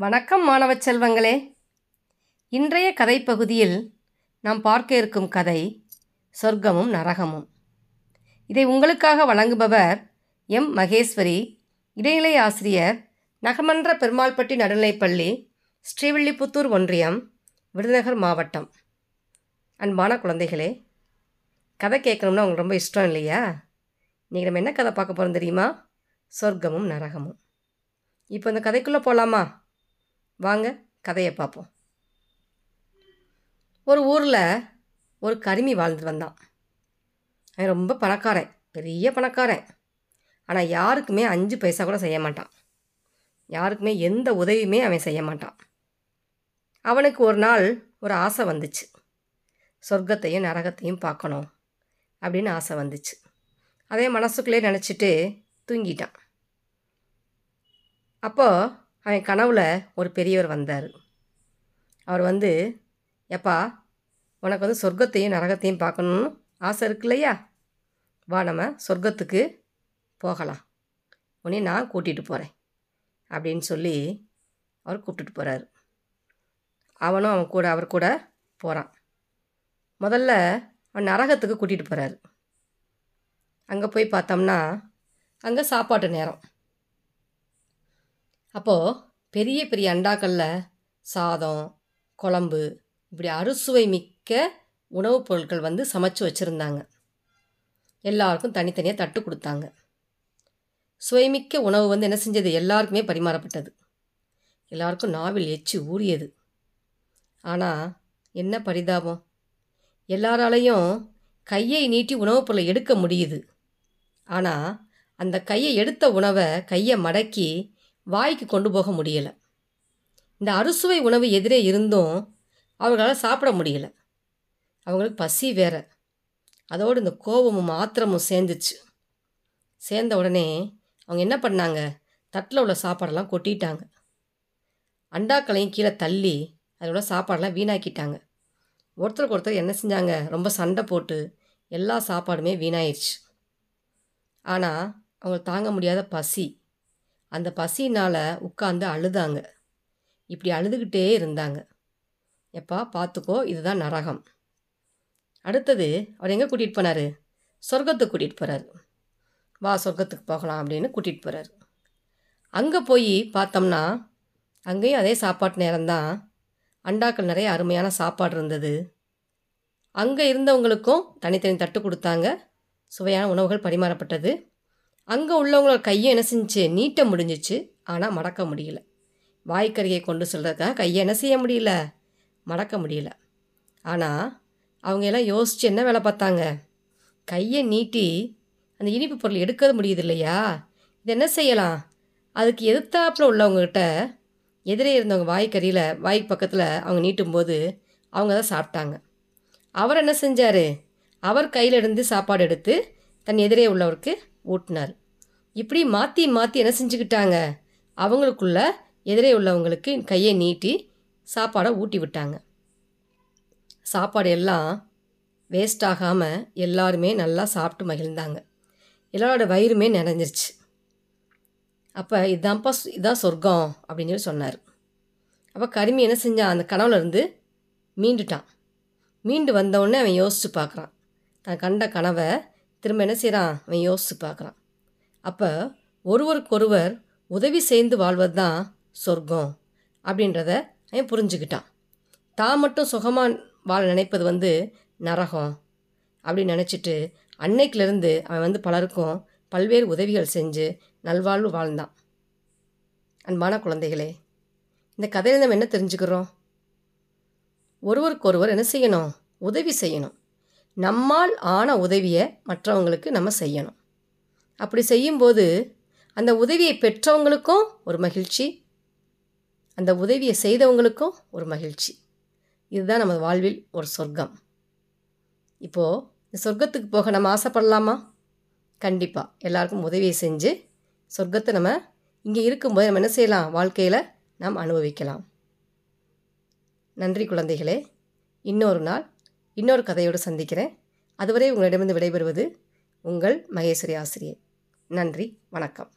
வணக்கம் மாணவ செல்வங்களே. இன்றைய கதைப்பகுதியில் நாம் பார்க்க இருக்கும் கதை சொர்க்கமும் நரகமும். இதை உங்களுக்காக வழங்குபவர் எம். மகேஸ்வரி. இடைநிலை ஆசிரியர் நகமன்ற பெருமாள்பட்டி நடுநிலைப்பள்ளி ஸ்ரீவில்லிபுத்தூர் ஒன்றியம் விருதுநகர் மாவட்டம். அன்பான குழந்தைகளே கதை கேட்கணும்னா உங்களுக்கு ரொம்ப இஷ்டம் இல்லையா? இன்றைக்கி நம்ம என்ன கதை பார்க்க போகிறோம் தெரியுமா? சொர்க்கமும் நரகமும். இப்போ இந்த கதைக்குள்ளே போகலாமா? வாங்க கதையை பார்ப்போம். ஒரு ஊரில் ஒரு கருமி வாழ்ந்துட்டு வந்தான். அவன் ரொம்ப பணக்காரன் பெரிய பணக்காரன். ஆனால் யாருக்குமே அஞ்சு பைசா கூட செய்ய மாட்டான். யாருக்குமே எந்த உதவியுமே அவன் செய்ய மாட்டான். அவனுக்கு ஒரு நாள் ஒரு ஆசை வந்துச்சு. சொர்க்கத்தையும் நரகத்தையும் பார்க்கணும் அப்படின்னு ஆசை வந்துச்சு. அதே மனசுக்குள்ளே நினச்சிட்டு தூங்கிட்டான். அப்போது அவன் கனவில் ஒரு பெரியவர் வந்தார். அவர் வந்து எப்பா உனக்கு வந்து சொர்க்கத்தையும் நரகத்தையும் பார்க்கணுன்னு ஆசை இருக்கு இல்லையா வா நம்ம சொர்க்கத்துக்கு போகலாம். உடனே நான் கூட்டிகிட்டு போகிறேன் அப்படின்னு சொல்லி அவர் கூப்பிட்டுட்டு போகிறாரு அவனும் அவன் கூட அவர் கூட போகிறான் முதல்ல அவன் நரகத்துக்கு கூட்டிகிட்டு போகிறாரு அங்கே போய் பார்த்தோம்னா அங்கே சாப்பாட்டு நேரம். அப்போது பெரிய பெரிய அண்டாக்களில் சாதம் குழம்பு இப்படி அறுசுவை மிக்க உணவுப் பொருட்கள் வந்து சமைச்சு வச்சுருந்தாங்க. எல்லாருக்கும் தனித்தனியாக தட்டு கொடுத்தாங்க. சுவைமிக்க உணவு வந்து என்ன செஞ்சது? எல்லாருக்குமே பரிமாறப்பட்டது. எல்லாருக்கும் நாவில் எச்சி ஊறியது. ஆனால் என்ன பரிதாபம்? எல்லாராலையும் கையை நீட்டி உணவுப் பொருளை எடுக்க முடியுது. ஆனால் அந்த கையை எடுத்த உணவை கையை மடக்கி வாய்க்கு கொண்டு போக முடியலை. இந்த அறுசுவை உணவு எதிரே இருந்தும் அவர்களால் சாப்பிட முடியல. அவங்களுக்கு பசி வேற. அதோடு இந்த கோபமும் ஆத்திரமும் சேர்ந்துச்சு. சேர்ந்த உடனே அவங்க என்ன பண்ணாங்க? தட்டில் உள்ள சாப்பாடெல்லாம் கொட்டிட்டாங்க. அண்டாக்களையும் கீழே தள்ளி அதோட சாப்பாடெல்லாம் வீணாக்கிட்டாங்க. ஒருத்தருக்கு ஒருத்தர் என்ன செஞ்சாங்க? ரொம்ப சண்டை போட்டு எல்லா சாப்பாடுமே வீணாயிருச்சு. ஆனால் அவங்க தாங்க முடியாத பசி. அந்த பசினால் உட்காந்து அழுதாங்க. இப்படி அழுதுகிட்டே இருந்தாங்க. எப்பா பார்த்துக்கோ இதுதான் நரகம். அடுத்தது அவர் எங்கே கூட்டிகிட்டு போனார்? சொர்க்கத்துக்கு கூட்டிகிட்டு போகிறாரு வா சொர்க்கத்துக்கு போகலாம் அப்படின்னு கூட்டிகிட்டு போகிறார் அங்கே போய் பார்த்தோம்னா அங்கேயும் அதே சாப்பாட்டு நேரம்தான். அண்டாக்கள் நிறைய அருமையான சாப்பாடு இருந்தது. அங்கே இருந்தவங்களுக்கும் தனித்தனி தட்டு கொடுத்தாங்க. சுவையான உணவுகள் பரிமாறப்பட்டது. அங்கே உள்ளவங்களோட கையை என்ன செஞ்சு? நீட்ட முடிஞ்சிச்சு. ஆனால் மடக்க முடியல. வாய்க்கறியை கொண்டு சொல்கிறதுக்காக கையை என்ன செய்ய முடியல? மடக்க முடியல. ஆனால் அவங்க எல்லாம் யோசித்து என்ன வேலை பார்த்தாங்க? கையை நீட்டி அந்த இனிப்பு பொருள் எடுக்கிறது முடியுது இல்லையா? இது என்ன செய்யலாம்? அதுக்கு எதிர்த்தாப்பில் உள்ளவங்ககிட்ட எதிரே இருந்தவங்க வாய்க்கறியில் வாய் பக்கத்தில் அவங்க நீட்டும்போது அவங்க தான் சாப்பிட்டாங்க. அவர் என்ன செஞ்சார்? அவர் கையில் இருந்து சாப்பாடு எடுத்து தன் எதிரே உள்ளவருக்கு ஊட்டினார். இப்படி மாற்றி மாற்றி என்ன செஞ்சுக்கிட்டாங்க? அவங்களுக்குள்ள எதிரே உள்ளவங்களுக்கு கையை நீட்டி சாப்பாடை ஊட்டி விட்டாங்க. சாப்பாடு எல்லாம் வேஸ்ட் ஆகாமல் எல்லாருமே நல்லா சாப்பிட்டு மகிழ்ந்தாங்க. எல்லாரோட வயிறுமே நிறைஞ்சிருச்சு. அப்போ இதான்ப்பா இதான் சொர்க்கம் அப்படின்னு சொல்லி சொன்னார். அப்போ கருமி என்ன செஞ்சான் அந்த கனவுலேருந்து மீண்டுட்டான். மீண்டு வந்தவுடனே அவன் யோசித்து பார்க்குறான். தான் கண்ட கனவை திரும்ப என்ன செய்கிறான் அவன் யோசித்து பார்க்குறான். அப்போ ஒருவருக்கொருவர் உதவி செய்து வாழ்வது தான் சொர்க்கம் அப்படின்றத அவன் புரிஞ்சுக்கிட்டான். தான் மட்டும் சுகமாக வாழ நினைப்பது வந்து நரகம் அப்படின்னு நினச்சிட்டு அன்னைக்கிலேருந்து அவன் வந்து பலருக்கும் பல்வேறு உதவிகள் செஞ்சு நல்வாழ்வு வாழ்ந்தான். அன்பான குழந்தைகளே இந்த கதையில் நம்ம என்ன தெரிஞ்சுக்கிறோம்? ஒருவருக்கொருவர் என்ன செய்யணும்? உதவி செய்யணும். நம்மால் ஆன உதவியை மற்றவங்களுக்கு நம்ம செய்யணும். அப்படி செய்யும்போது அந்த உதவியை பெற்றவங்களுக்கும் ஒரு மகிழ்ச்சி அந்த உதவியை செய்தவங்களுக்கும் ஒரு மகிழ்ச்சி. இதுதான் நமது வாழ்வில் ஒரு சொர்க்கம். இப்போது இந்த சொர்க்கத்துக்கு போக நம்ம ஆசைப்படலாமா? கண்டிப்பாக எல்லாருக்கும் உதவியை செஞ்சு சொர்க்கத்தை நம்ம இங்கே இருக்கும்போது நம்ம என்ன செய்யலாம்? வாழ்க்கையில் நாம் அனுபவிக்கலாம். நன்றி குழந்தைகளே. இன்னொரு நாள் இன்னொரு கதையோடு சந்திக்கிறேன். அதுவரை உங்களிடமிருந்து விடைபெறுவது உங்கள் மகேஸ்வரி ஆசிரியர். நன்றி வணக்கம்.